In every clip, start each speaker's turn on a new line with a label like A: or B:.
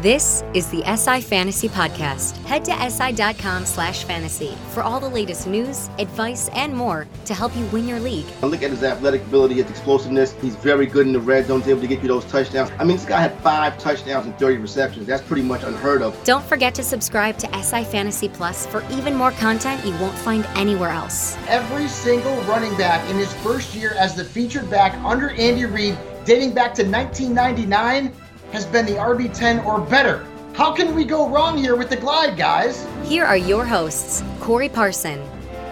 A: This is the SI Fantasy Podcast. Head to SI.com slash fantasy for all the latest news, advice, and more to help you win your league.
B: Look at his athletic ability, his explosiveness. He's very good in the red zone, He's able to get you those touchdowns. I mean, this guy had five touchdowns and 30 receptions. That's pretty much unheard of.
A: Don't forget to subscribe to SI Fantasy Plus for even more content you won't find anywhere else.
C: Every single running back in his first year as the featured back under Andy Reid, dating back to 1999, has been the RB10 or better. How can we go wrong here with the glide, guys?
A: Here are your hosts, Corey Parson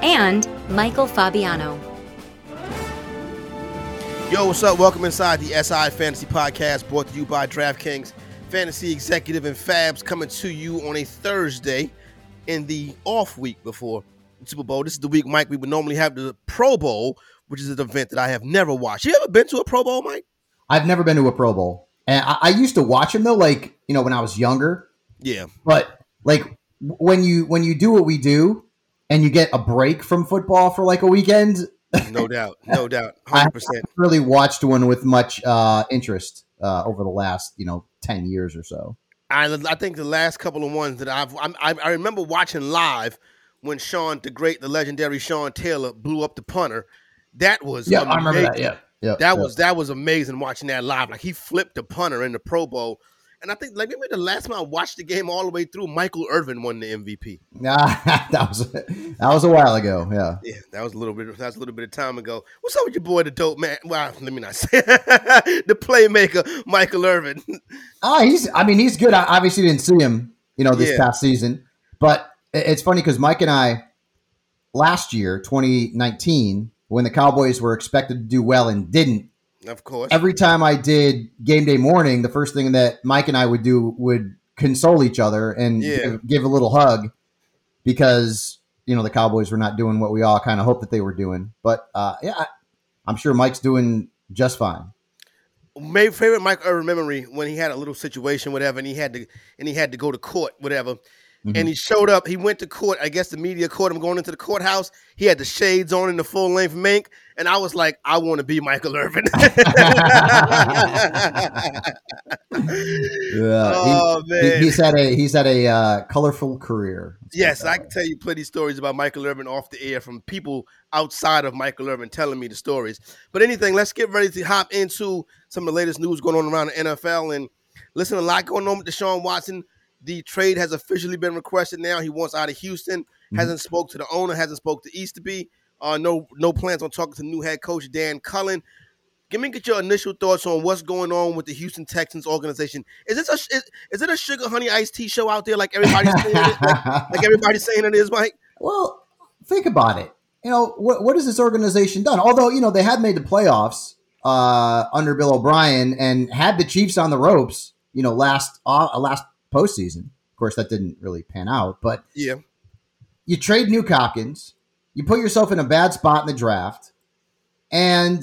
A: and Michael Fabiano.
D: Yo, what's up? Welcome inside the SI Fantasy Podcast brought to you by DraftKings. Fantasy Executive and Fabs coming to you on a Thursday in the off week before the Super Bowl. This is the week, Mike, we would normally have the Pro Bowl, which is an event that I have never watched. You ever been to a Pro Bowl, Mike?
C: I've never been to a Pro Bowl. And I, I used to watch him though, like, you know, when I was younger.
D: Yeah.
C: But like when you when you do what we do and you get a break from football for like a weekend,
D: no doubt, no doubt, hundred percent.
C: Really watched one with much uh, interest uh, over the last you know ten years or so.
D: I, I think the last couple of ones that I've I, I remember watching live when Sean the great the legendary Sean Taylor blew up the punter. That was
C: yeah, amazing. I remember that. Yeah,
D: yeah, that was that was amazing watching that live. Like he flipped the punter in the Pro Bowl. And I think like maybe the last time I watched the game all the way through, Michael Irvin won the MVP.
C: Nah, that was that was a while ago. Yeah,
D: yeah, that was a little bit. That was a little bit of time ago. What's up with your boy, the dope man? Well, let me not say the playmaker, Michael Irvin.
C: Ah, he's. I mean, he's good. I obviously didn't see him, you know, this yeah. past season, but it's funny because Mike and I last year, 2019, when the Cowboys were expected to do well and didn't,
D: of course.
C: Every time I did game day morning, the first thing that Mike and I would do would console each other and yeah. give, give, a little hug because you know the Cowboys were not doing what we all kind of hoped that they were doing. But uh, yeah, I'm sure Mike's doing just fine.
D: My favorite Mike Irvin memory when he had a little situation, whatever, and he had to and he had to go to court, whatever. Mm-hmm. And he showed up. He went to court. I guess the media caught him going into the courthouse. He had the shades on in the full length mink, and I was like, I want to be Michael Irvin. yeah,
C: oh he, man, he's had a he's had a uh, colorful career.
D: yes, I can tell you plenty of stories about Michael Irvin off the air from people outside of Michael Irvin telling me the stories. But anything, let's get ready to hop into some of the latest news going on around the NFL and listen. A lot going on with Deshaun Watson the trade has officially been requested now. He wants out of Houston. Mm-hmm. Hasn't spoke to the owner. Hasn't spoke to Easterby. Uh, no, no plans on talking to new head coach Dan Cullen. Give me get your initial thoughts on what's going on with the Houston Texans organization. Is this a is, is it a sugar honey iced tea show out there like everybody's saying it, like, like, everybody's saying it is, Mike?
C: Well, think about it. You know what what has this organization done? Although you know they had made the playoffs uh, under Bill O'Brien and had the Chiefs on the ropes. You know last uh, last postseason. Of course, that didn't really pan out, but
D: yeah,
C: you trade Nuke Hopkins, you put yourself in a bad spot in the draft, and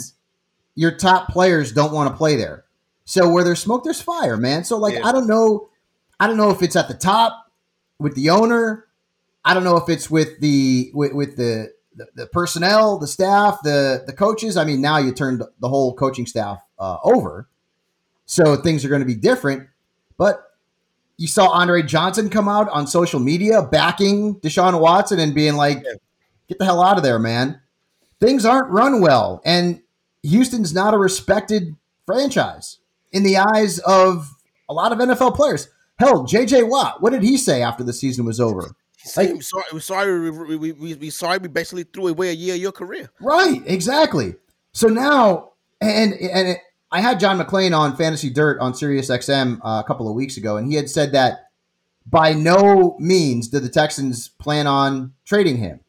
C: your top players don't want to play there. So where there's smoke, there's fire, man. So like, yeah. I don't know, I don't know if it's at the top with the owner. I don't know if it's with the with, with the, the, the personnel, the staff, the the coaches. I mean, now you turned the whole coaching staff uh, over, so things are going to be different. But you saw Andre Johnson come out on social media backing Deshaun Watson and being like, "Get the hell out of there, man." Things aren't run well, and Houston's not a respected franchise in the eyes of a lot of NFL players. Hell, J.J. Watt, what did he say after the season was over?
D: Like, I'm sorry, we're sorry, we, we, we, we sorry we basically threw away a year of your career.
C: Right, exactly. So now, and and I had John McClain on Fantasy Drive on Sirius XM uh, a couple of weeks ago, and he had said that by no means did the Texans plan on trading him.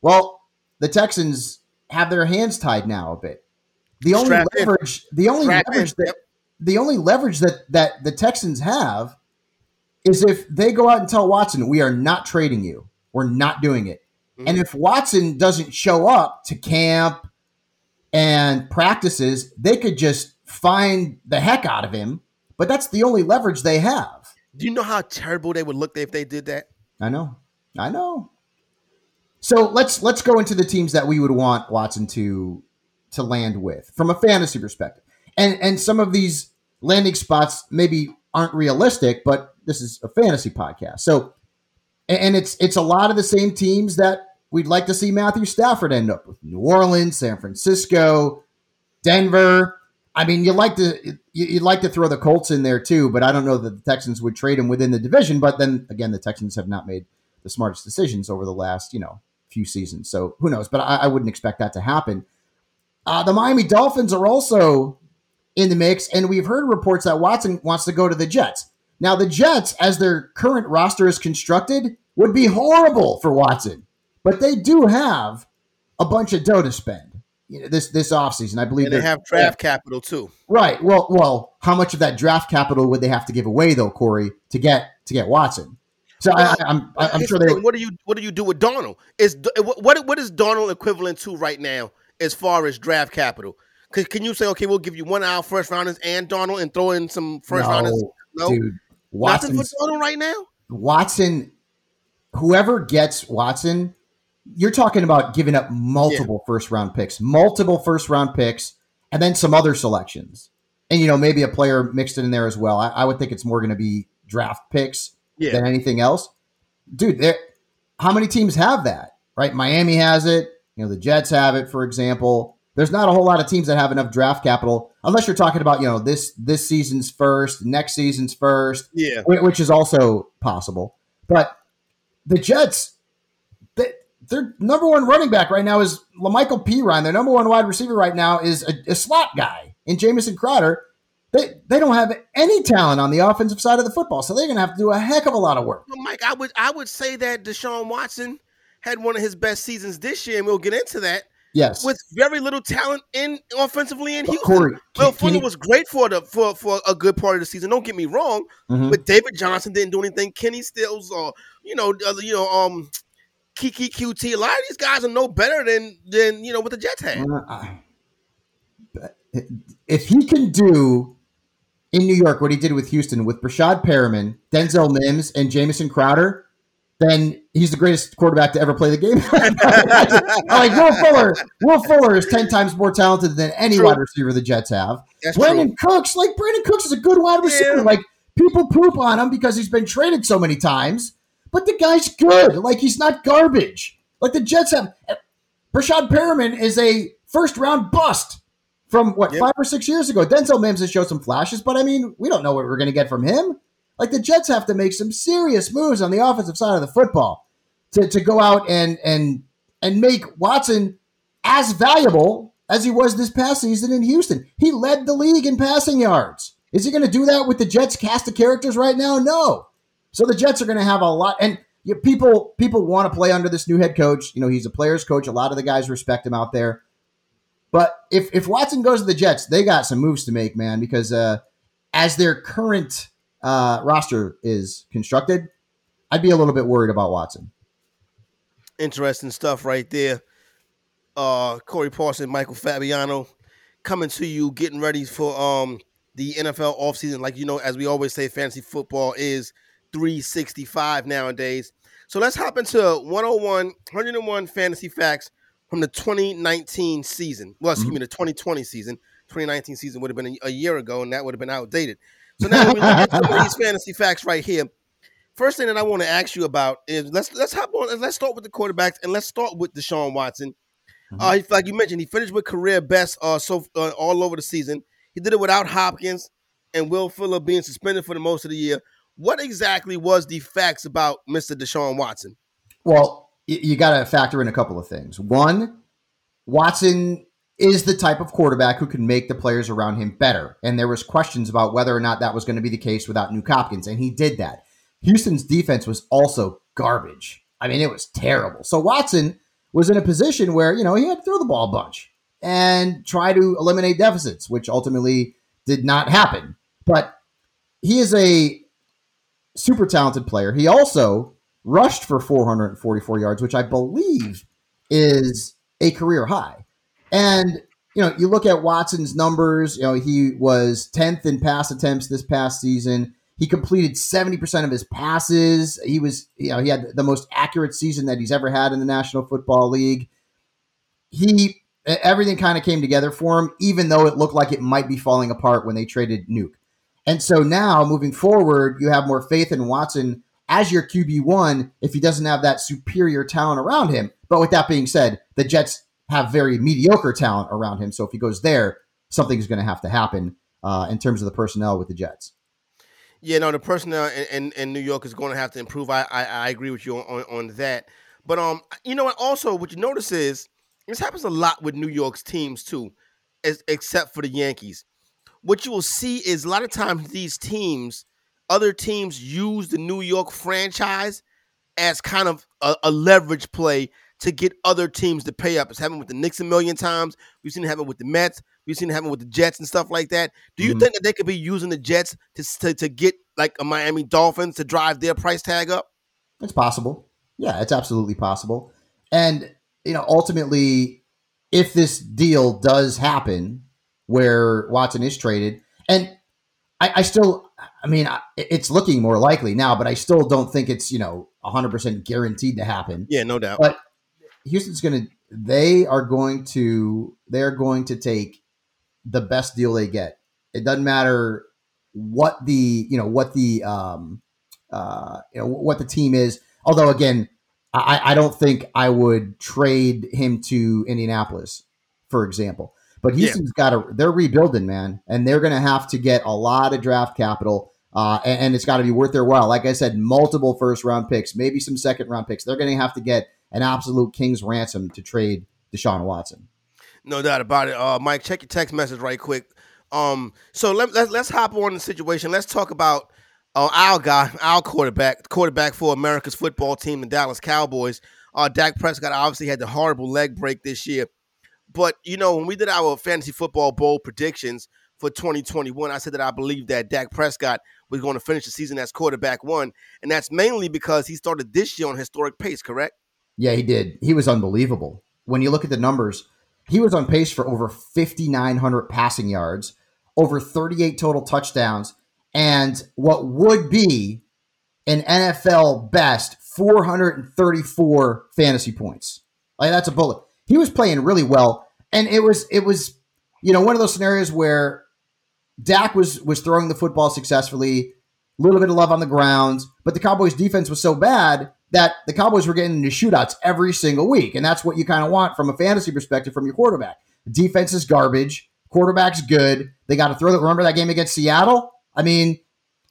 C: Well, the Texans have their hands tied now a bit. The only leverage, in. the only leverage in. that the only leverage that that the Texans have is if they go out and tell Watson, "We are not trading you. We're not doing it." Mm-hmm. And if Watson doesn't show up to camp and practices, they could just find the heck out of him. But that's the only leverage they have.
D: Do you know how terrible they would look if they did that?
C: I know. I know. So let's let's go into the teams that we would want Watson to to land with from a fantasy perspective. And and some of these landing spots maybe aren't realistic, but this is a fantasy podcast. So and it's it's a lot of the same teams that we'd like to see Matthew Stafford end up with. New Orleans, San Francisco, Denver. I mean, you like to you'd like to throw the Colts in there too, but I don't know that the Texans would trade him within the division. But then again, the Texans have not made the smartest decisions over the last you know few seasons, so who knows? But I, I wouldn't expect that to happen. Uh, the Miami Dolphins are also in the mix, and we've heard reports that Watson wants to go to the Jets. Now, the Jets, as their current roster is constructed, would be horrible for Watson, but they do have a bunch of dough to spend. You know, this this offseason, I believe
D: and they have draft yeah. capital too.
C: Right. Well, well, how much of that draft capital would they have to give away though, Corey, to get to get Watson? So well, I, am I'm, I'm sure they.
D: What do you what do you do with Darnold? Is what what is Darnold equivalent to right now as far as draft capital? Cause can you say okay, we'll give you one out first rounders and Donald and throw in some first no, rounders? No, dude, Watson for Darnold right now.
C: Watson, whoever gets Watson, you're talking about giving up multiple yeah. first round picks, multiple first round picks, and then some other selections, and you know maybe a player mixed in there as well. I, I would think it's more going to be draft picks yeah. than anything else, dude. There, how many teams have that? Right, Miami has it. You know, the Jets have it, for example. There's not a whole lot of teams that have enough draft capital, unless you're talking about you know this this season's first, next season's first,
D: yeah,
C: which is also possible. But the Jets, their number one running back right now is La'Mical Perine. Their number one wide receiver right now is a, a slot guy in Jamison Crowder. They, they don't have any talent on the offensive side of the football, so they're going to have to do a heck of a lot of work.
D: Well, Mike, I would I would say that Deshaun Watson had one of his best seasons this year, and we'll get into that.
C: Yes,
D: with very little talent in offensively in Houston. Corey, Will Fuller was great for the for, for a good part of the season. Don't get me wrong, mm-hmm. but David Johnson didn't do anything. Kenny Stills or you know you know um Keke Coutee. A lot of these guys are no better than than you know what the Jets had.
C: Uh, if he can do in New York what he did with Houston with Breshad Perriman, Denzel Mims, and Jamison Crowder, then he's the greatest quarterback to ever play the game. like Will Fuller, Will Fuller is ten times more talented than any true. wide receiver the Jets have. That's Brandin true. Cooks, like Brandin Cooks, is a good wide receiver. Yeah. Like people poop on him because he's been traded so many times, but the guy's good. Like he's not garbage. Like the Jets have. Breshad Perriman is a first round bust from what yep. five or six years ago. Denzel Mims has showed some flashes, but I mean, we don't know what we're going to get from him. Like the Jets have to make some serious moves on the offensive side of the football to, to go out and and and make Watson as valuable as he was this past season in Houston. He led the league in passing yards. Is he going to do that with the Jets cast of characters right now? No. So the Jets are going to have a lot and you people people want to play under this new head coach. You know, he's a player's coach. A lot of the guys respect him out there. But if if Watson goes to the Jets, they got some moves to make, man, because uh, as their current uh, roster is constructed, I'd be a little bit worried about Watson.
D: Interesting stuff right there. Uh, Corey Parson, Michael Fabiano coming to you, getting ready for um the NFL offseason. Like you know, as we always say, fantasy football is 365 nowadays. So let's hop into 101, 101 fantasy facts from the 2019 season. Well, excuse mm-hmm. me, the 2020 season. 2019 season would have been a, year ago, and that would have been outdated. So now we look at some of these fantasy facts right here. First thing that I want to ask you about is let's let's hop on. Let's start with the quarterbacks and let's start with Deshaun Watson. Mm-hmm. Uh, like you mentioned, he finished with career best uh, so uh, all over the season. He did it without Hopkins and Will Fuller being suspended for the most of the year. What exactly was the facts about Mr. Deshaun Watson?
C: Well, you got to factor in a couple of things. One, Watson is the type of quarterback who can make the players around him better. And there was questions about whether or not that was going to be the case without Nuke Hopkins, and he did that. Houston's defense was also garbage. I mean, it was terrible. So Watson was in a position where, you know, he had to throw the ball a bunch and try to eliminate deficits, which ultimately did not happen. But he is a super talented player. He also rushed for 444 yards, which I believe is a career high. And you know, you look at Watson's numbers, you know, he was 10th in pass attempts this past season. He completed 70% of his passes. He was, you know, he had the most accurate season that he's ever had in the National Football League. He everything kind of came together for him, even though it looked like it might be falling apart when they traded Nuke. And so now moving forward, you have more faith in Watson as your QB1 if he doesn't have that superior talent around him. But with that being said, the Jets have very mediocre talent around him. So if he goes there, something's going to have to happen uh, in terms of the personnel with the Jets.
D: Yeah, no, the personnel in, in, in New York is going to have to improve. I, I, I agree with you on, on that. But um, you know what? Also, what you notice is this happens a lot with New York's teams too, as, except for the Yankees. What you will see is a lot of times these teams, other teams use the New York franchise as kind of a, a leverage play to get other teams to pay up. It's happened with the Knicks a million times. We've seen it happen with the Mets. We've seen it happen with the Jets and stuff like that. Do you mm-hmm. think that they could be using the Jets to, to, to get like a Miami Dolphins to drive their price tag up?
C: It's possible. Yeah, it's absolutely possible. And you know, ultimately, if this deal does happen, where Watson is traded, and I, I still, I mean, it's looking more likely now, but I still don't think it's you know 100 percent guaranteed to happen.
D: Yeah, no doubt.
C: But Houston's going to they are going to they're going to take the best deal they get. It doesn't matter what the you know what the um uh you know what the team is. Although again, I, I don't think I would trade him to Indianapolis, for example. But Houston's yeah. got to they're rebuilding, man, and they're going to have to get a lot of draft capital. Uh, and, and it's got to be worth their while. Like I said, multiple first round picks, maybe some second round picks. They're going to have to get an absolute king's ransom to trade Deshaun Watson.
D: No doubt about it. Uh, Mike, check your text message right quick. Um, so let, let, let's hop on the situation. Let's talk about uh, our guy, our quarterback, quarterback for America's football team, the Dallas Cowboys. Uh, Dak Prescott obviously had the horrible leg break this year. But, you know, when we did our fantasy football bowl predictions for 2021, I said that I believe that Dak Prescott was going to finish the season as quarterback one. And that's mainly because he started this year on historic pace, correct?
C: Yeah, he did. He was unbelievable. When you look at the numbers, he was on pace for over 5,900 passing yards, over 38 total touchdowns, and what would be an NFL best 434 fantasy points. Like that's a bullet. He was playing really well, and it was it was you know one of those scenarios where Dak was was throwing the football successfully, a little bit of love on the ground, but the Cowboys defense was so bad that the Cowboys were getting into shootouts every single week. And that's what you kind of want from a fantasy perspective from your quarterback. defense is garbage. Quarterback's good. They got to throw the. Remember that game against Seattle? I mean,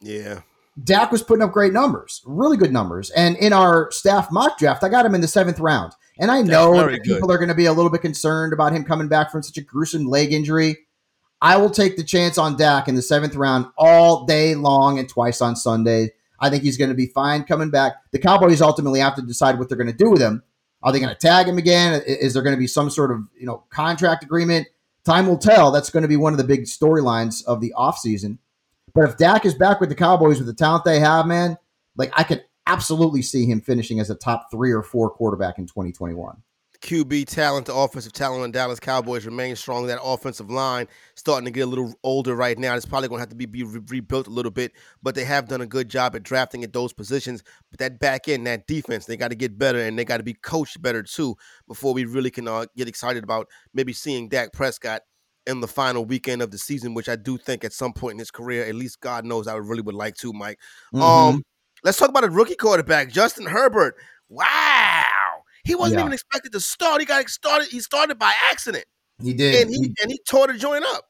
D: yeah.
C: Dak was putting up great numbers, really good numbers. And in our staff mock draft, I got him in the seventh round. And I know that people are going to be a little bit concerned about him coming back from such a gruesome leg injury. I will take the chance on Dak in the seventh round all day long and twice on Sunday. I think he's going to be fine coming back. The Cowboys ultimately have to decide what they're going to do with him. Are they going to tag him again? Is there going to be some sort of you know contract agreement? Time will tell. That's going to be one of the big storylines of the offseason. But if Dak is back with the Cowboys with the talent they have, man, like I could absolutely see him finishing as a top three or four quarterback in 2021.
D: QB talent, the offensive talent in Dallas Cowboys remains strong. That offensive line starting to get a little older right now. It's probably going to have to be, be re- rebuilt a little bit, but they have done a good job at drafting at those positions. But that back end, that defense, they got to get better and they got to be coached better too before we really can uh, get excited about maybe seeing Dak Prescott in the final weekend of the season, which I do think at some point in his career, at least God knows I really would like to, Mike.
C: Mhm.
D: Um, let's talk about a rookie quarterback, Justin Herbert. Wow. He wasn't
C: Yeah.
D: even expected to start. He got started, he started by accident.
C: he did.
D: And he and he tore the joint up.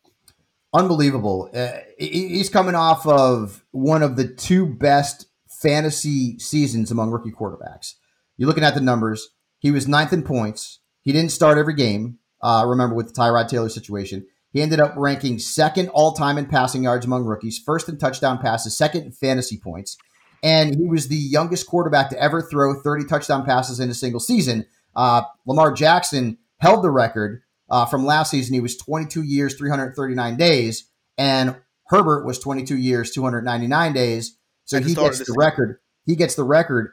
C: unbelievable. Uh, he's coming off of one of the two best fantasy seasons among rookie quarterbacks. You're looking at the numbers. He was ninth in points. He didn't start every game. Uh, remember with the Tyrod Taylor situation, he ended up ranking second all time in passing yards among rookies, first in touchdown passes, second in fantasy points, and he was the youngest quarterback to ever throw 30 touchdown passes in a single season. Uh, Lamar Jackson held the record uh, from last season. He was 22 years, 339 days, and Herbert was 22 years, 299 days. So he gets the record. He gets the record,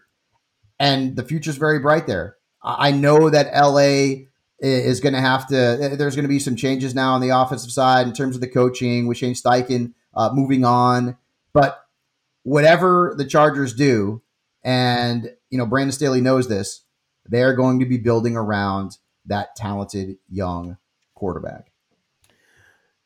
C: and the future's very bright there. I I know that LA is going to have to. There's going to be some changes now on the offensive side in terms of the coaching with Shane Steichen uh, moving on, but whatever the Chargers do, and you know Brandon Staley knows this, they're going to be building around that talented young quarterback.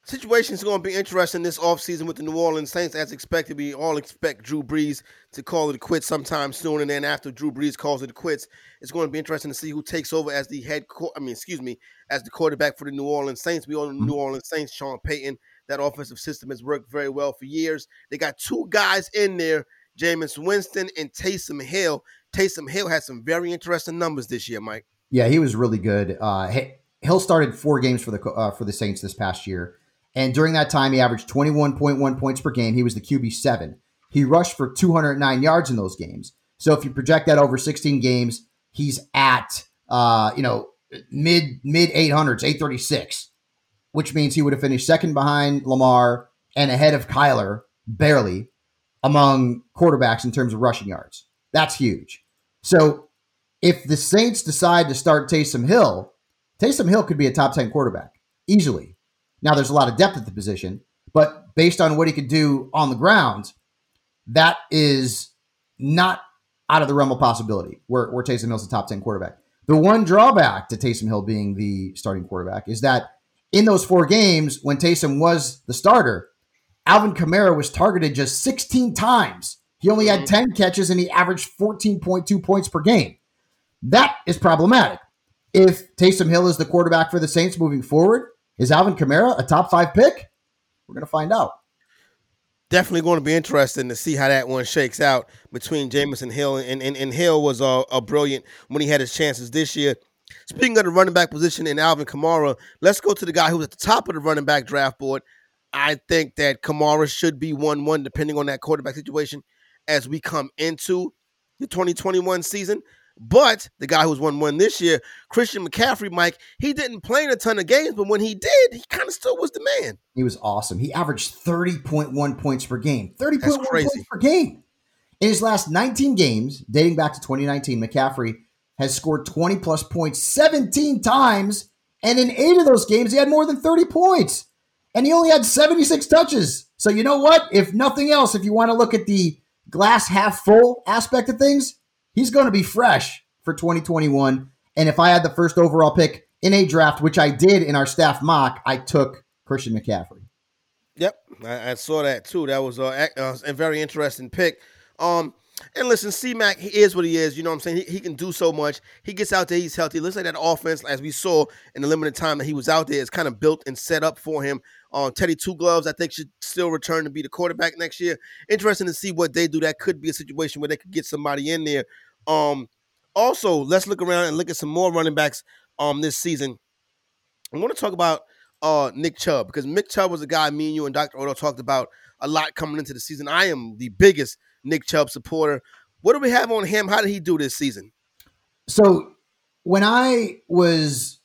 D: Situation is going to be interesting this offseason with the New Orleans Saints. As expected, we all expect Drew Brees to call it a quits sometime soon. And then after Drew Brees calls it a quits, it's going to be interesting to see who takes over as the head. Co- I mean, excuse me, as the quarterback for the New Orleans Saints. We all know the New mm-hmm. Orleans Saints, Sean Payton. That offensive system has worked very well for years. They got two guys in there, Jameis Winston and Taysom Hill. Taysom Hill had some very interesting numbers this year, Mike.
C: Yeah, he was really good. Uh, Hill started four games for the uh, for the Saints this past year, and during that time, he averaged 21.1 points per game. He was the QB seven. He rushed for 209 yards in those games. So if you project that over 16 games, he's at uh, you know mid mid 800s, 836, which means he would have finished second behind Lamar and ahead of Kyler barely among quarterbacks in terms of rushing yards. That's huge. So if the Saints decide to start Taysom Hill, Taysom Hill could be a top 10 quarterback easily. Now, there's a lot of depth at the position, but based on what he could do on the ground, that is not out of the realm of possibility where, where Taysom Hill's a top 10 quarterback. The one drawback to Taysom Hill being the starting quarterback is that in those four games, when Taysom was the starter, Alvin Kamara was targeted just 16 times. He only had 10 catches and he averaged 14.2 points per game. That is problematic. If Taysom Hill is the quarterback for the Saints moving forward, is Alvin Kamara a top five pick? We're going to find out.
D: definitely going to be interesting to see how that one shakes out between Jameis and Hill. And, and, and Hill was uh, a brilliant when he had his chances this year. Speaking of the running back position in Alvin Kamara, let's go to the guy who's at the top of the running back draft board. I think that Kamara should be 1 1, depending on that quarterback situation as we come into the 2021 season. But the guy who's 1 1 this year, Christian McCaffrey, Mike, he didn't play in a ton of games, but when he did, he kind of still was the man.
C: He was awesome. He averaged 30.1 points per game. 30.1 points per game. In his last 19 games, dating back to 2019, McCaffrey has scored 20 plus points 17 times. And in eight of those games, he had more than 30 points. And he only had 76 touches. So, you know what? If nothing else, if you want to look at the glass half full aspect of things, he's going to be fresh for 2021. And if I had the first overall pick in a draft, which I did in our staff mock, I took Christian McCaffrey.
D: Yep, I, I saw that too. That was uh, a very interesting pick. Um, and listen, C Mac, he is what he is. You know what I'm saying? He, he can do so much. He gets out there, he's healthy. Looks like that offense, as we saw in the limited time that he was out there, is kind of built and set up for him. Um, Teddy Two Gloves, I think, should still return to be the quarterback next year. Interesting to see what they do. That could be a situation where they could get somebody in there. Um, also, let's look around and look at some more running backs um this season. I want to talk about uh Nick Chubb because Nick Chubb was a guy me and you and Dr. Roto talked about a lot coming into the season. I am the biggest Nick Chubb supporter. What do we have on him? How did he do this season?
C: So when I was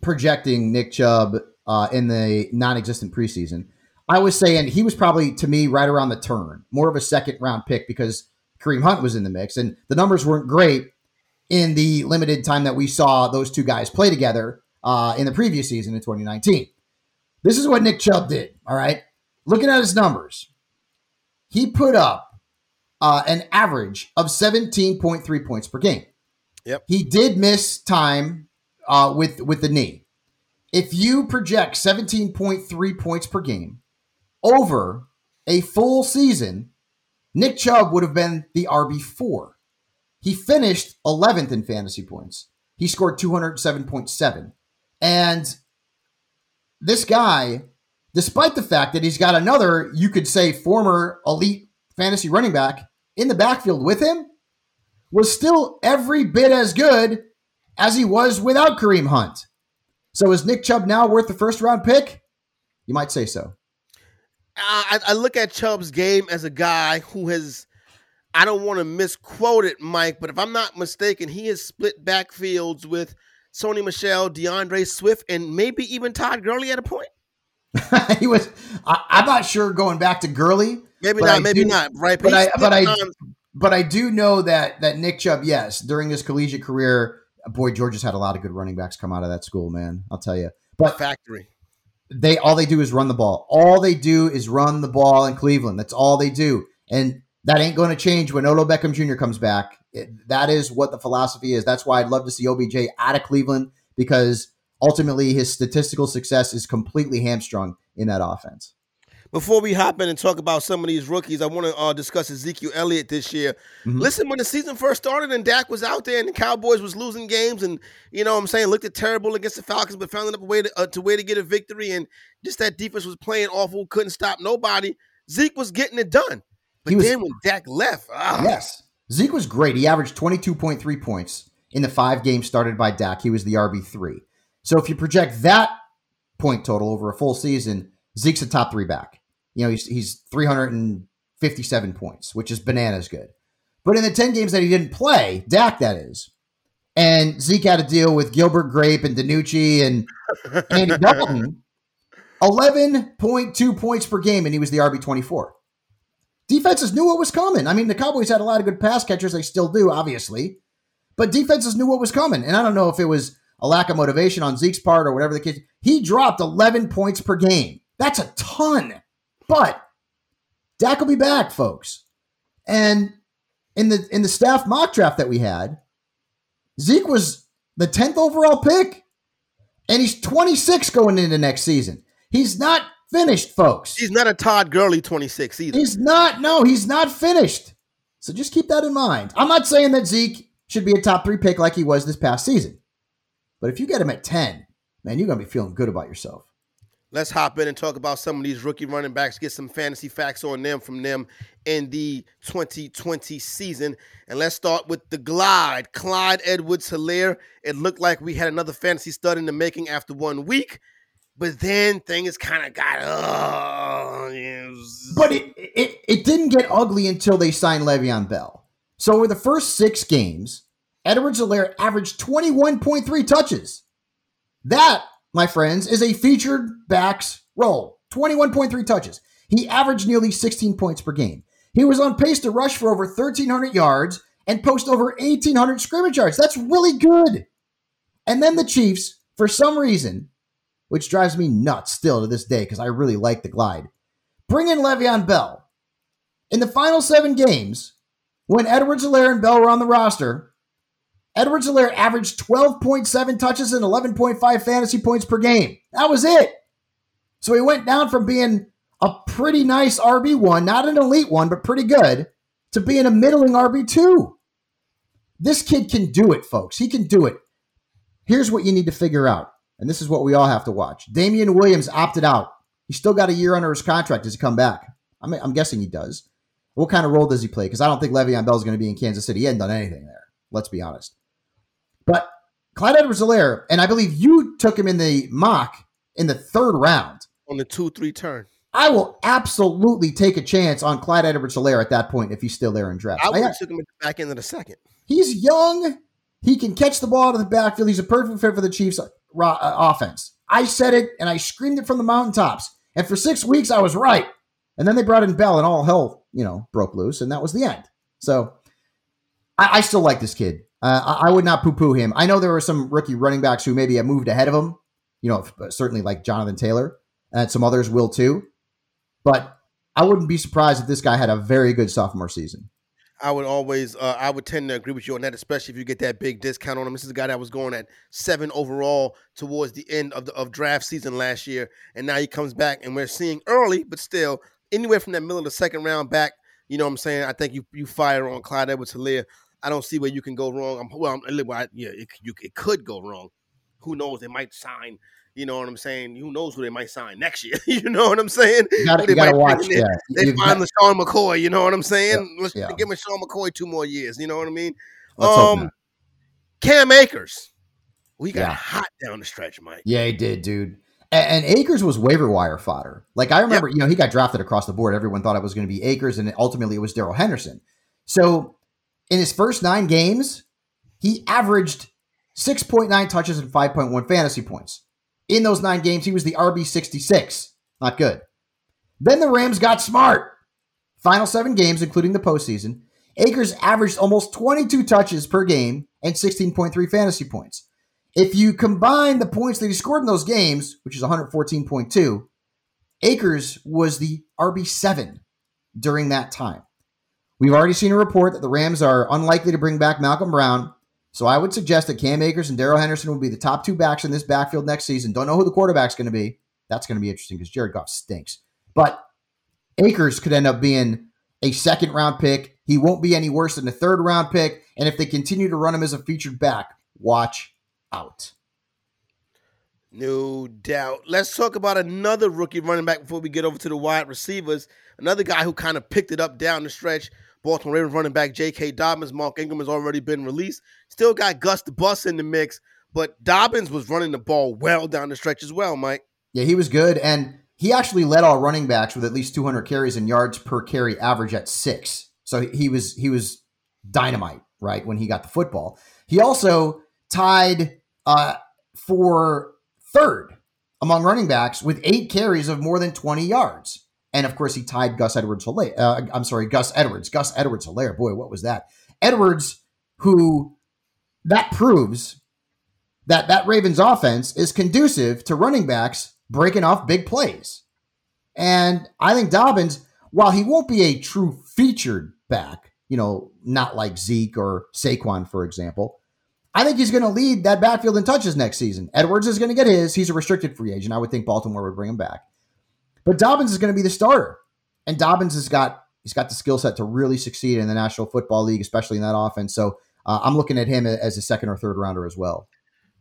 C: projecting Nick Chubb uh, in the non-existent preseason, I was saying he was probably to me right around the turn, more of a second round pick because Kareem Hunt was in the mix, and the numbers weren't great in the limited time that we saw those two guys play together uh, in the previous season in 2019. This is what Nick Chubb did. All right, looking at his numbers, he put up uh, an average of 17.3 points per game.
D: Yep.
C: He did miss time uh, with with the knee. if you project 17.3 points per game over a full season, Nick Chubb would have been the RB4. He finished 11th in fantasy points. He scored 207.7. And this guy, despite the fact that he's got another, you could say, former elite fantasy running back in the backfield with him, was still every bit as good as he was without Kareem Hunt. So is Nick Chubb now worth the first round pick? You might say so.
D: I, I look at Chubb's game as a guy who has, I don't want to misquote it, Mike, but if I'm not mistaken, he has split backfields with Sony Michel, D'Andre Swift, and maybe even Todd Gurley at a point.
C: he was. I, am not sure going back to Gurley.
D: Maybe not. I maybe do, not. Right.
C: But, but I. But I. But I do know that that Nick Chubb, yes, during his collegiate career, boy, Georgia's had a lot of good running backs come out of that school, man. I'll tell you. But
D: factory.
C: They all they do is run the ball. All they do is run the ball in Cleveland. That's all they do, and that ain't going to change when Odell Beckham Jr. comes back. It, that is what the philosophy is. That's why I'd love to see OBJ out of Cleveland because ultimately his statistical success is completely hamstrung in that offense.
D: Before we hop in and talk about some of these rookies, I want to uh, discuss Ezekiel Elliott this year. Mm-hmm. Listen, when the season first started and Dak was out there and the Cowboys was losing games and, you know what I'm saying, looked terrible against the Falcons, but found a way to, uh, to way to get a victory and just that defense was playing awful, couldn't stop nobody. Zeke was getting it done. But was, then when Dak left,
C: ah. yes, Zeke was great. He averaged 22.3 points in the five games started by Dak. He was the RB3. So if you project that point total over a full season, Zeke's a top three back. You know, he's, he's 357 points, which is bananas good. But in the 10 games that he didn't play, Dak, that is, and Zeke had to deal with Gilbert Grape and DiNucci and Andy Dalton, 11.2 points per game, and he was the RB24. Defenses knew what was coming. I mean, the Cowboys had a lot of good pass catchers. They still do, obviously. But defenses knew what was coming. And I don't know if it was a lack of motivation on Zeke's part or whatever the case. He dropped 11 points per game. That's a ton. But Dak will be back, folks. And in the in the staff mock draft that we had, Zeke was the 10th overall pick. And he's 26 going into next season. He's not finished, folks.
D: He's not a Todd Gurley 26 either.
C: He's not. No, he's not finished. So just keep that in mind. I'm not saying that Zeke should be a top three pick like he was this past season. But if you get him at 10, man, you're going to be feeling good about yourself.
D: Let's hop in and talk about some of these rookie running backs, get some fantasy facts on them from them in the 2020 season. And let's start with the glide. Clyde Edwards Helaire. It looked like we had another fantasy stud in the making after one week. But then things kind of got uh,
C: But it, it it didn't get ugly until they signed Le'Veon Bell. So over the first six games, Edwards Helaire averaged 21.3 touches. That, my friends, is a featured backs role. 21.3 touches. He averaged nearly 16 points per game. He was on pace to rush for over 1,300 yards and post over 1,800 scrimmage yards. That's really good. And then the Chiefs, for some reason, which drives me nuts still to this day because I really like the glide. Bring in Le'Veon Bell. In the final seven games, when Edwards Helaire and Bell were on the roster, Edwards Helaire averaged 12.7 touches and 11.5 fantasy points per game. That was it. So he went down from being a pretty nice RB1, not an elite one, but pretty good, to being a middling RB2. This kid can do it, folks. He can do it. Here's what you need to figure out and this is what we all have to watch. Damien Williams opted out. He's still got a year under his contract. Does he come back? I'm, I'm guessing he does. What kind of role does he play? Because I don't think Le'Veon Bell is going to be in Kansas City. He hadn't done anything there. Let's be honest. But Clyde Edwards Helaire, and I believe you took him in the mock in the third round.
D: On the 2 3 turn.
C: I will absolutely take a chance on Clyde Edwards Helaire at that point if he's still there in draft.
D: I would have took him back into the second.
C: He's young. He can catch the ball out of the backfield. He's a perfect fit for the Chiefs. Uh, offense. I said it and I screamed it from the mountaintops. And for six weeks, I was right. And then they brought in Bell, and all hell, you know, broke loose, and that was the end. So I, I still like this kid. Uh, I, would not poo-poo him. I know there were some rookie running backs who maybe have moved ahead of him. You know, certainly like Jonathan Taylor, and some others will too. But I wouldn't be surprised if this guy had a very good sophomore season.
D: I would always, uh, I would tend to agree with you on that, especially if you get that big discount on him. This is a guy that was going at seven overall towards the end of the of draft season last year, and now he comes back, and we're seeing early, but still anywhere from that middle of the second round back. You know what I'm saying? I think you you fire on Clyde Edwards-Helaire. I don't see where you can go wrong. I'm, well, I'm, yeah, it, you, it could go wrong. Who knows? They might sign you know what I'm saying? Who knows who they might sign next year? you know what I'm saying?
C: You gotta, you gotta watch. Yeah.
D: They find got, LeSean McCoy. You know what I'm saying? Yeah, Let's yeah. give McCoy two more years. You know what I mean? Let's um, Cam Akers, we got yeah. hot down the stretch, Mike.
C: Yeah, he did, dude. And, and Akers was waiver wire fodder. Like I remember, yep. you know, he got drafted across the board. Everyone thought it was going to be Akers, and ultimately it was Darrell Henderson. So in his first nine games, he averaged 6.9 touches and 5.1 fantasy points. In those nine games, he was the RB 66. Not good. Then the Rams got smart. Final seven games, including the postseason, Akers averaged almost 22 touches per game and 16.3 fantasy points. If you combine the points that he scored in those games, which is 114.2, Akers was the RB7 during that time. We've already seen a report that the Rams are unlikely to bring back Malcolm Brown so I would suggest that Cam Akers and Darrell Henderson will be the top two backs in this backfield next season. Don't know who the quarterback's going to be. That's going to be interesting because Jared Goff stinks. But Akers could end up being a second round pick. He won't be any worse than a third round pick. And if they continue to run him as a featured back, watch out.
D: No doubt. Let's talk about another rookie running back before we get over to the wide receivers. Another guy who kind of picked it up down the stretch Baltimore Ravens running back J.K. Dobbins. Mark Ingram has already been released. Still got Gus the Bus in the mix, but Dobbins was running the ball well down the stretch as well, Mike.
C: Yeah, he was good. And he actually led all running backs with at least 200 carries and yards per carry average at six. So he was he was dynamite, right, when he got the football. He also tied uh, for third among running backs with eight carries of more than 20 yards. And of course, he tied Gus Edwards Helaire. Uh, I'm sorry, Gus Edwards. Gus Edwards Helaire. Boy, what was that? Edwards, who that proves that that Ravens offense is conducive to running backs breaking off big plays. And I think Dobbins, while he won't be a true featured back, you know, not like Zeke or Saquon, for example, I think he's going to lead that backfield in touches next season. Edwards is going to get his. He's a restricted free agent. I would think Baltimore would bring him back. But Dobbins is going to be the starter, and Dobbins has got he's got the skill set to really succeed in the National Football League, especially in that offense. So uh, I'm looking at him as a second or third rounder as well.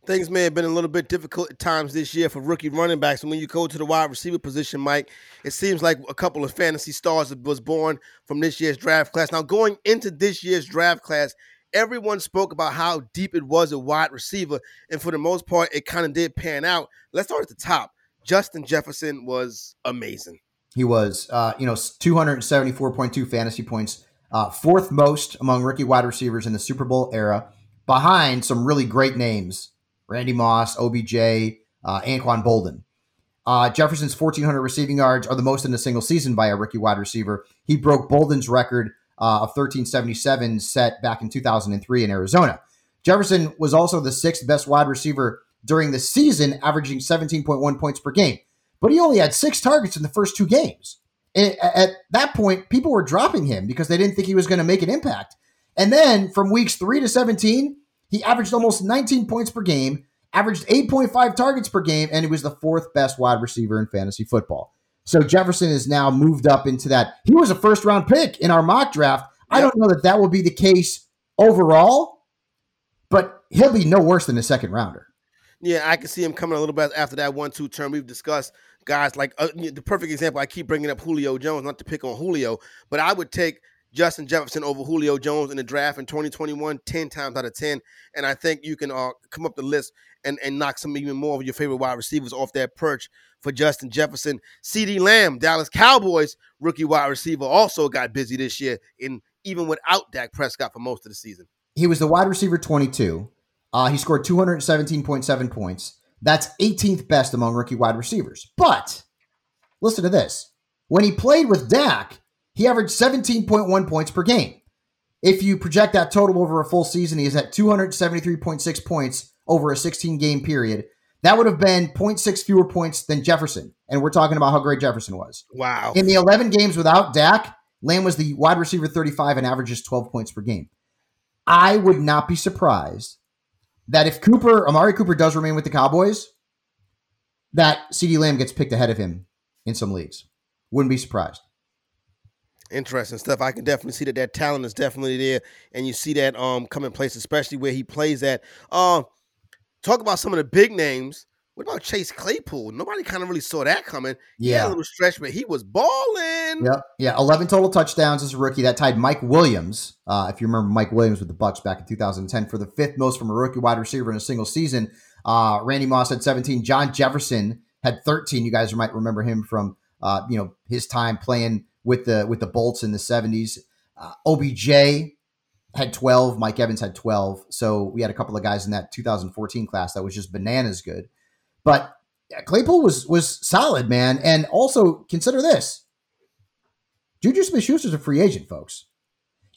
D: Things may have been a little bit difficult at times this year for rookie running backs. And when you go to the wide receiver position, Mike, it seems like a couple of fantasy stars was born from this year's draft class. Now, going into this year's draft class, everyone spoke about how deep it was at wide receiver. And for the most part, it kind of did pan out. Let's start at the top. Justin Jefferson was amazing.
C: He was, uh, you know, 274.2 fantasy points, uh, fourth most among rookie wide receivers in the Super Bowl era, behind some really great names Randy Moss, OBJ, uh, Anquan Boldin. Uh, Jefferson's 1,400 receiving yards are the most in a single season by a rookie wide receiver. He broke Boldin's record uh, of 1377 set back in 2003 in Arizona. Jefferson was also the sixth best wide receiver during the season, averaging 17.1 points per game. But he only had six targets in the first two games. And at that point, people were dropping him because they didn't think he was going to make an impact. And then from weeks three to 17, he averaged almost 19 points per game, averaged 8.5 targets per game, and he was the fourth best wide receiver in fantasy football. So Jefferson is now moved up into that. He was a first round pick in our mock draft. I don't know that that will be the case overall, but he'll be no worse than a second rounder.
D: Yeah, I can see him coming a little bit after that one-two turn We've discussed guys like uh, the perfect example. I keep bringing up Julio Jones, not to pick on Julio, but I would take Justin Jefferson over Julio Jones in the draft in 2021 10 times out of 10. And I think you can uh, come up the list and, and knock some even more of your favorite wide receivers off that perch for Justin Jefferson. CeeDee Lamb, Dallas Cowboys rookie wide receiver, also got busy this year, in even without Dak Prescott for most of the season.
C: He was the wide receiver 22. Uh, he scored 217.7 points. That's 18th best among rookie wide receivers. But listen to this. When he played with Dak, he averaged 17.1 points per game. If you project that total over a full season, he is at 273.6 points over a 16 game period. That would have been 0.6 fewer points than Jefferson. And we're talking about how great Jefferson was.
D: Wow.
C: In the 11 games without Dak, Lamb was the wide receiver 35 and averages 12 points per game. I would not be surprised that if Cooper, Amari Cooper does remain with the Cowboys, that CeeDee Lamb gets picked ahead of him in some leagues. Wouldn't be surprised.
D: Interesting stuff. I can definitely see that that talent is definitely there, and you see that um come in place, especially where he plays at. Uh, talk about some of the big names. What about Chase Claypool? Nobody kind of really saw that coming.
C: Yeah.
D: a little stretch, but he was balling.
C: Yep. Yeah. 11 total touchdowns as a rookie. That tied Mike Williams. Uh, if you remember Mike Williams with the Bucs back in 2010 for the fifth most from a rookie wide receiver in a single season. Uh, Randy Moss had 17. John Jefferson had 13. You guys might remember him from uh, you know his time playing with the with the Bolts in the 70s. Uh, OBJ had 12. Mike Evans had 12. So we had a couple of guys in that 2014 class that was just bananas good. But yeah, Claypool was was solid, man. And also consider this: Juju Smith Schuster's a free agent, folks.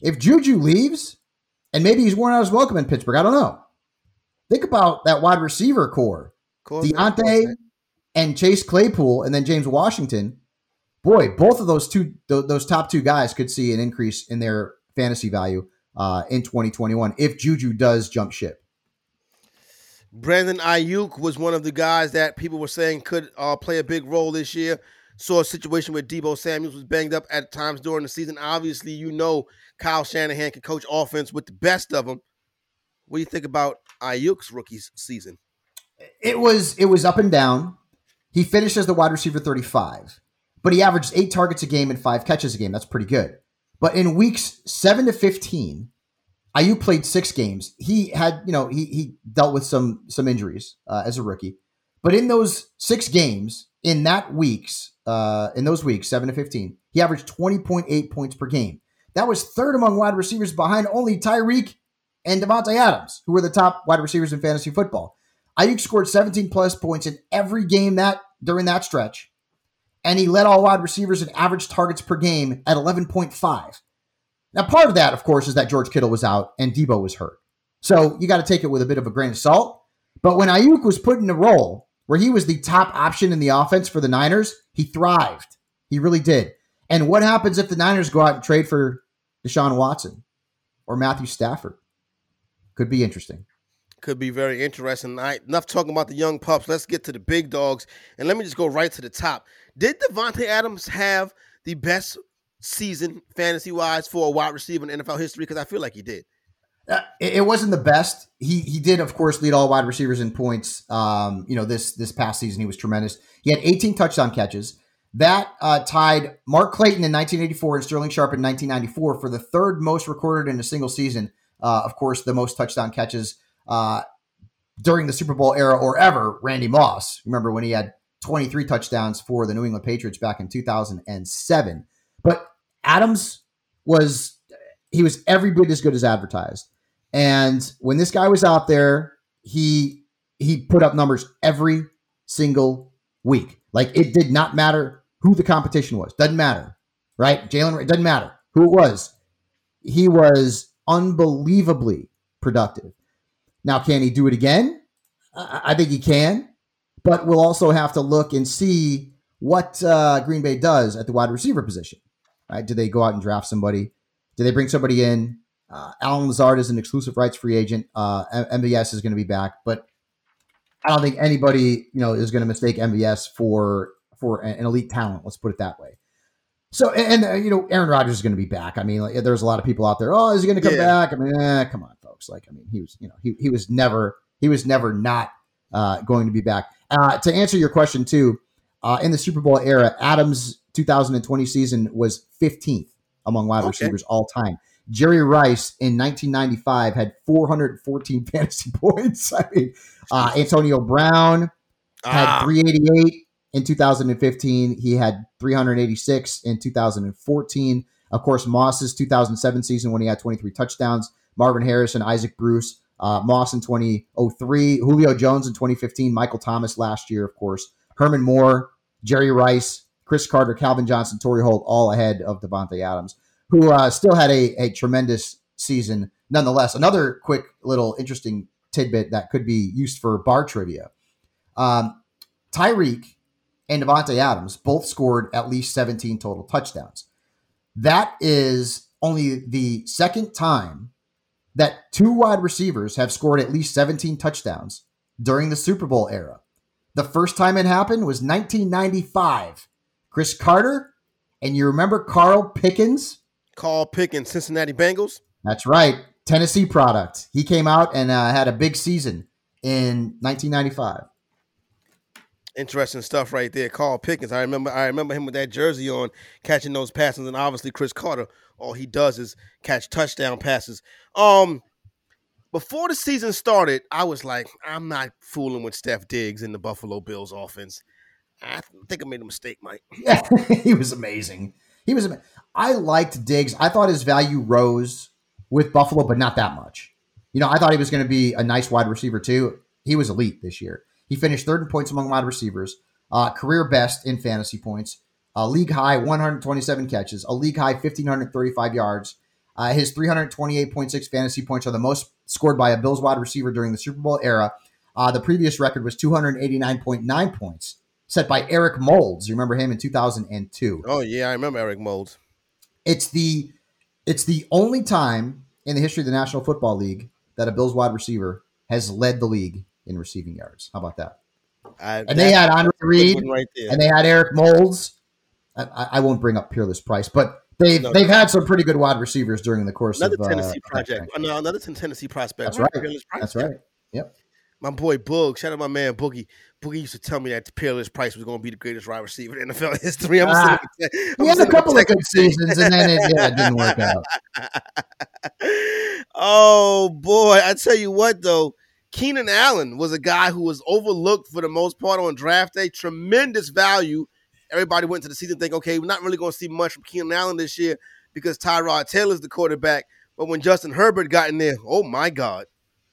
C: If Juju leaves, and maybe he's worn out his welcome in Pittsburgh, I don't know. Think about that wide receiver
D: corps: man,
C: Diontae
D: man.
C: and Chase Claypool, and then James Washington. Boy, both of those two, th- those top two guys, could see an increase in their fantasy value uh, in 2021 if Juju does jump ship.
D: Brandon Aiyuk was one of the guys that people were saying could uh, play a big role this year. Saw a situation where Deebo Samuels was banged up at times during the season. Obviously, you know Kyle Shanahan can coach offense with the best of them. What do you think about Aiyuk's rookie season?
C: it was it was up and down. He finished as the wide receiver 35, but he averaged eight targets a game and five catches a game. That's pretty good. But in weeks seven to 15, Aiyuk played six games. He had, you know, he he dealt with some some injuries uh, as a rookie. But in those six games, in that weeks, uh, in those weeks, seven to 15, he averaged 20.8 points per game. That was third among wide receivers behind only Tyreek and Davante Adams, who were the top wide receivers in fantasy football. Aiyuk scored 17 plus points in every game that during that stretch, and he led all wide receivers in average targets per game at 11.5. Now, part of that, of course, is that George Kittle was out and Deebo was hurt. So you got to take it with a bit of a grain of salt. But when Aiyuk was put in a role where he was the top option in the offense for the Niners, he thrived. He really did. And what happens if the Niners go out and trade for Deshaun Watson or Matthew Stafford? Could be interesting.
D: Could be very interesting. All right, enough talking about the young pups. Let's get to the big dogs. And let me just go right to the top. Did Davante Adams have the best season fantasy wise for a wide receiver in NFL history? Because I feel like he did.
C: Uh, it, it wasn't the best. He he did, of course, lead all wide receivers in points. Um, you know this this past season he was tremendous. He had 18 touchdown catches. That uh, tied Mark Clayton in 1984 and Sterling Sharpe in 1994 for the third most recorded in a single season. Uh, of course, the most touchdown catches uh, during the Super Bowl era or ever. Randy Moss. Remember when he had 23 touchdowns for the New England Patriots back in 2007. But Adams was he was every bit as good as advertised. And when this guy was out there, he he put up numbers every single week. Like it did not matter who the competition was. Doesn't matter, right? Jalen, it doesn't matter who it was. He was unbelievably productive. Now, can he do it again? I, think he can, but we'll also have to look and see what uh, Green Bay does at the wide receiver position. Right? Do they go out and draft somebody? Do they bring somebody in? Uh, Allen Lazard is an exclusive rights free agent. Uh, M- MVS is going to be back, but I don't think anybody you know is going to mistake MVS for for an an elite talent. Let's put it that way. So and, and uh, you know Aaron Rodgers is going to be back. I mean, like, there's a lot of people out there. Oh, is he going to come
D: Yeah.
C: back? I mean, eh, come on, folks. Like, I mean, he was you know he he was never he was never not uh, going to be back. Uh, to answer your question too, uh, in the Super Bowl era, Adams' 2020 season was 15th among wide
D: Okay.
C: receivers all time. Jerry Rice in 1995 had 414 fantasy points. I mean, uh, Antonio Brown had
D: Ah,
C: 388 in 2015. He had 386 in 2014. Of course, Moss's 2007 season when he had 23 touchdowns. Marvin Harrison, Isaac Bruce, uh, Moss in 2003, Julio Jones in 2015, Michael Thomas last year, of course, Herman Moore, Jerry Rice, Cris Carter, Calvin Johnson, Torry Holt, all ahead of Davante Adams, who uh, still had a, a tremendous season nonetheless. Another quick little interesting tidbit that could be used for bar trivia. Um, Tyreek and Davante Adams both scored at least 17 total touchdowns. That is only the second time that two wide receivers have scored at least 17 touchdowns during the Super Bowl era. The first time it happened was 1995. Cris Carter, and you remember Carl Pickens?
D: Carl Pickens, Cincinnati Bengals.
C: That's right, Tennessee product. He came out and uh, had a big season in 1995.
D: Interesting stuff right there. Carl Pickens. I remember I remember him with that jersey on, catching those passes, and obviously Cris Carter, all he does is catch touchdown passes. Um before the season started, I was like, I'm not fooling with Steph Diggs in the Buffalo Bills offense. I think I made a mistake, Mike.
C: Yeah, he was amazing. He was. I liked Diggs. I thought his value rose with Buffalo, but not that much. You know, I thought he was going to be a nice wide receiver too. He was elite this year. He finished third in points among wide receivers, uh, career best in fantasy points, a league high 127 catches, a league high 1535 yards. Uh, his 328.6 fantasy points are the most scored by a Bills wide receiver during the Super Bowl era. Uh, the previous record was 289.9 points, set by Eric Moulds. You remember him in 2002.
D: Oh yeah, I remember Eric Moulds.
C: It's the it's the only time in the history of the National Football League that a Bills wide receiver has led the league in receiving yards. How about that? I, and they had Andre Reed, right and they had Eric Moulds. I, I, won't bring up Peerless Price, but they've no, they've had some pretty good wide receivers during the course
D: another
C: of
D: uh, Tennessee uh, project. Oh, no, another Tennessee prospect.
C: That's right. That's right. Yep.
D: My boy Boog, shout out my man Boogie. Boogie used to tell me that Peerless Price was going to be the greatest wide receiver in NFL history. I'm ah,
C: he had a couple of good seasons, and then it, yeah, it didn't work out.
D: oh boy, I tell you what though, Keenan Allen was a guy who was overlooked for the most part on draft day. Tremendous value. Everybody went to the season thinking, okay, we're not really going to see much from Keenan Allen this year because Tyrod Taylor's the quarterback. But when Justin Herbert got in there, oh my God.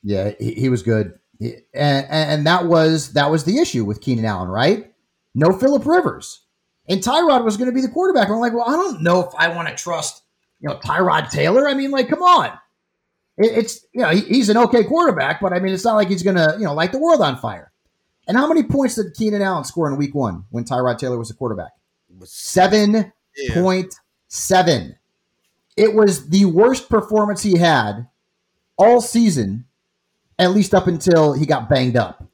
C: Yeah, he, he was good. And, and that was that was the issue with Keenan Allen, right? No Philip Rivers. And Tyrod was going to be the quarterback. I'm like, well, I don't know if I want to trust, you know, Tyrod Taylor. I mean, like, come on it's you know he, he's an okay quarterback, but I mean it's not like he's gonna you know light the world on fire. And how many points did Keenan Allen score in Week One when Tyrod Taylor was the quarterback? Seven point seven. It was the worst performance he had all season, at least up until he got banged up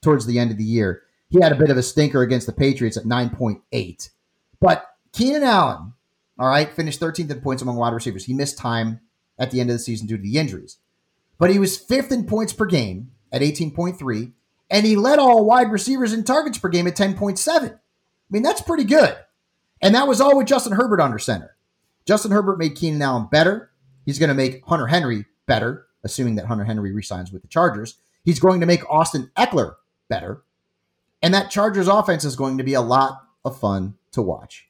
C: towards the end of the year. He had a bit of a stinker against the Patriots at nine point eight, but Keenan Allen, all right, finished 13th in points among wide receivers. He missed time at the end of the season due to the injuries. But he was fifth in points per game at 18.3, and he led all wide receivers in targets per game at 10.7. I mean, that's pretty good. And that was all with Justin Herbert under center. Justin Herbert made Keenan Allen better. He's going to make Hunter Henry better, assuming that Hunter Henry resigns with the Chargers. He's going to make Austin Ekeler better. And that Chargers offense is going to be a lot of fun to watch.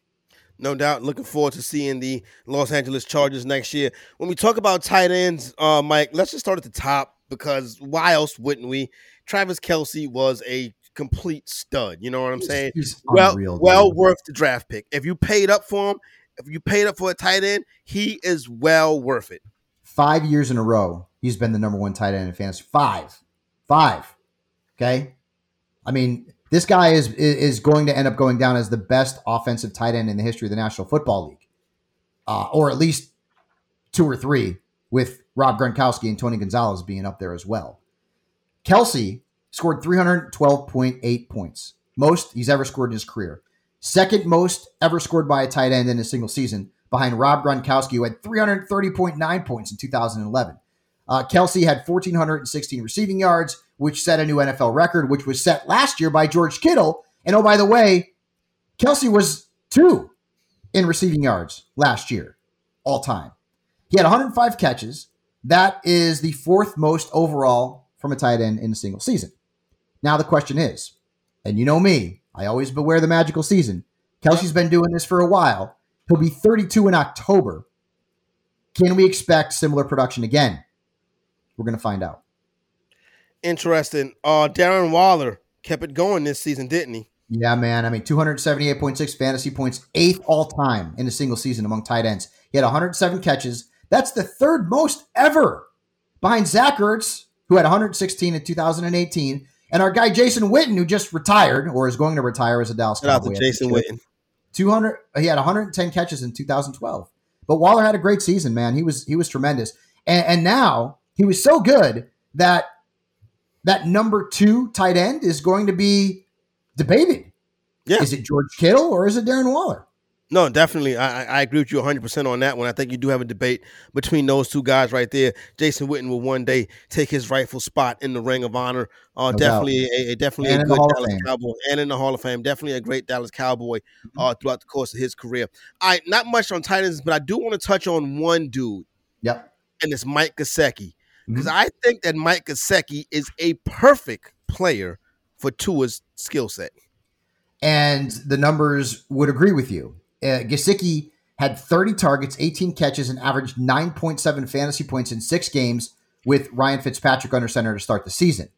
D: No doubt. Looking forward to seeing the Los Angeles Chargers next year. When we talk about tight ends, uh, Mike, let's just start at the top because why else wouldn't we? Travis Kelce was a complete stud. You know what I'm saying? He's well, unreal, well worth the draft pick. If you paid up for him, if you paid up for a tight end, he is well worth it.
C: Five years in a row, he's been the number one tight end in fantasy. Five, five. Okay, I mean, this guy is is going to end up going down as the best offensive tight end in the history of the National Football League, uh, or at least two or three, with Rob Gronkowski and Tony Gonzalez being up there as well. Kelce scored 312.8 points, most he's ever scored in his career. Second most ever scored by a tight end in a single season, behind Rob Gronkowski, who had 330.9 points in 2011. Uh, Kelce had 1,416 receiving yards, which set a new NFL record, which was set last year by George Kittle. And oh, by the way, Kelce was two in receiving yards last year, all time. He had 105 catches. That is the fourth most overall from a tight end in a single season. Now, the question is, and you know me, I always beware the magical season. Kelce's been doing this for a while. He'll be 32 in October. Can we expect similar production again? We're going to find out.
D: Interesting. Uh, Darren Waller kept it going this season, didn't he?
C: Yeah, man. I mean, 278.6 fantasy points, eighth all time in a single season among tight ends. He had 107 catches. That's the third most ever behind Zach Ertz, who had 116 in 2018, and our guy Jason Witten, who just retired or is going to retire as a Dallas
D: Shout Cowboy. Out to Jason Witten.
C: 200. He had 110 catches in 2012. But Waller had a great season, man. He was he was tremendous, and, and now he was so good that that number two tight end is going to be debated.
D: Yeah.
C: Is it George Kittle or is it Darren Waller?
D: No, definitely. I, I agree with you 100% on that one. I think you do have a debate between those two guys right there. Jason Witten will one day take his rightful spot in the Ring of Honor. Uh, no definitely, a, a, definitely and a good Dallas Cowboy, and in the Hall of Fame. Definitely a great Dallas Cowboy mm-hmm. uh, throughout the course of his career. Right, not much on tight ends, but I do want to touch on one dude.
C: Yep.
D: And it's Mike Gesicki. Because mm-hmm. I think that Mike Gesicki is a perfect player for Tua's skill set.
C: And the numbers would agree with you uh, had 30 targets, 18 catches, and averaged 9.7 fantasy points in six games with Ryan Fitzpatrick under center to start the season.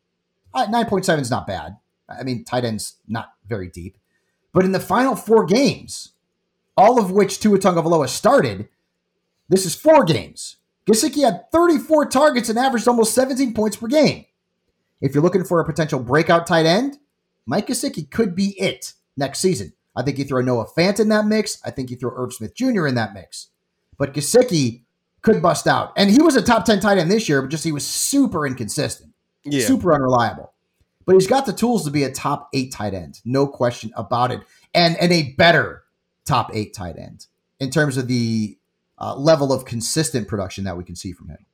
C: Uh, 9.7 is not bad. I mean, tight end's not very deep. But in the final four games, all of which Tua Tagovailoa started, this is four games. Gesicki had 34 targets and averaged almost 17 points per game. If you're looking for a potential breakout tight end, Mike Gesicki could be it next season. I think you throw Noah Fant in that mix. I think you throw Irv Smith Jr. in that mix. But Gesicki could bust out. And he was a top 10 tight end this year, but just he was super inconsistent, yeah. super unreliable. But he's got the tools to be a top eight tight end, no question about it. And, and a better top eight tight end in terms of the uh, level of consistent production that we can see from him.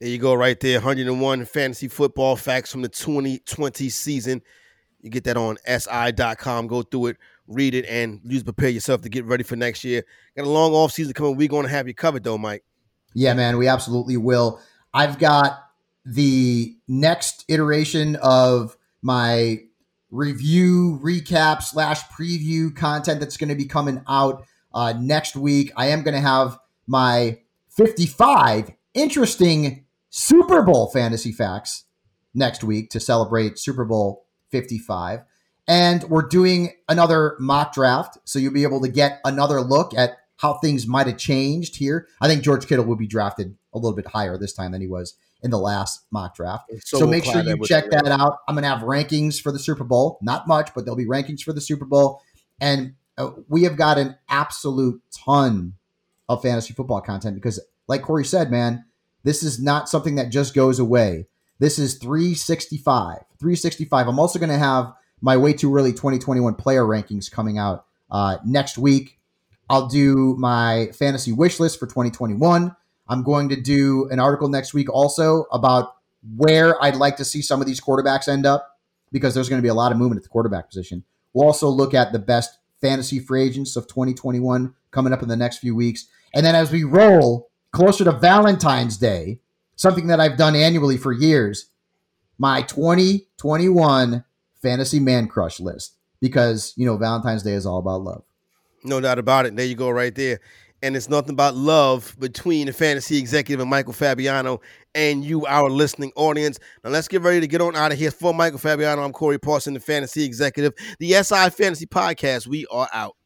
D: There you go, right there. 101 fantasy football facts from the 2020 season. You get that on si.com. Go through it, read it, and use prepare yourself to get ready for next year. Got a long off season coming. We're going to have you covered, though, Mike.
C: Yeah, man, we absolutely will. I've got the next iteration of my review, recap, slash preview content that's going to be coming out uh, next week. I am going to have my 55 interesting Super Bowl fantasy facts next week to celebrate Super Bowl 55. And we're doing another mock draft. So you'll be able to get another look at how things might have changed here. I think George Kittle will be drafted a little bit higher this time than he was in the last mock draft. So, so make sure you check that out. I'm going to have rankings for the Super Bowl. Not much, but there'll be rankings for the Super Bowl. And uh, we have got an absolute ton of fantasy football content because, like Corey said, man, this is not something that just goes away. This is 365. 365. I'm also going to have my way too early 2021 player rankings coming out uh, next week. I'll do my fantasy wish list for 2021. I'm going to do an article next week also about where I'd like to see some of these quarterbacks end up because there's going to be a lot of movement at the quarterback position. We'll also look at the best fantasy free agents of 2021 coming up in the next few weeks. And then as we roll closer to Valentine's Day, something that I've done annually for years, my 2021 fantasy man crush list because, you know, Valentine's Day is all about love.
D: No doubt about it. There you go, right there. And it's nothing about love between the fantasy executive and Michael Fabiano and you, our listening audience. Now let's get ready to get on out of here. For Michael Fabiano, I'm Corey Parson, the fantasy executive, the SI Fantasy Podcast. We are out.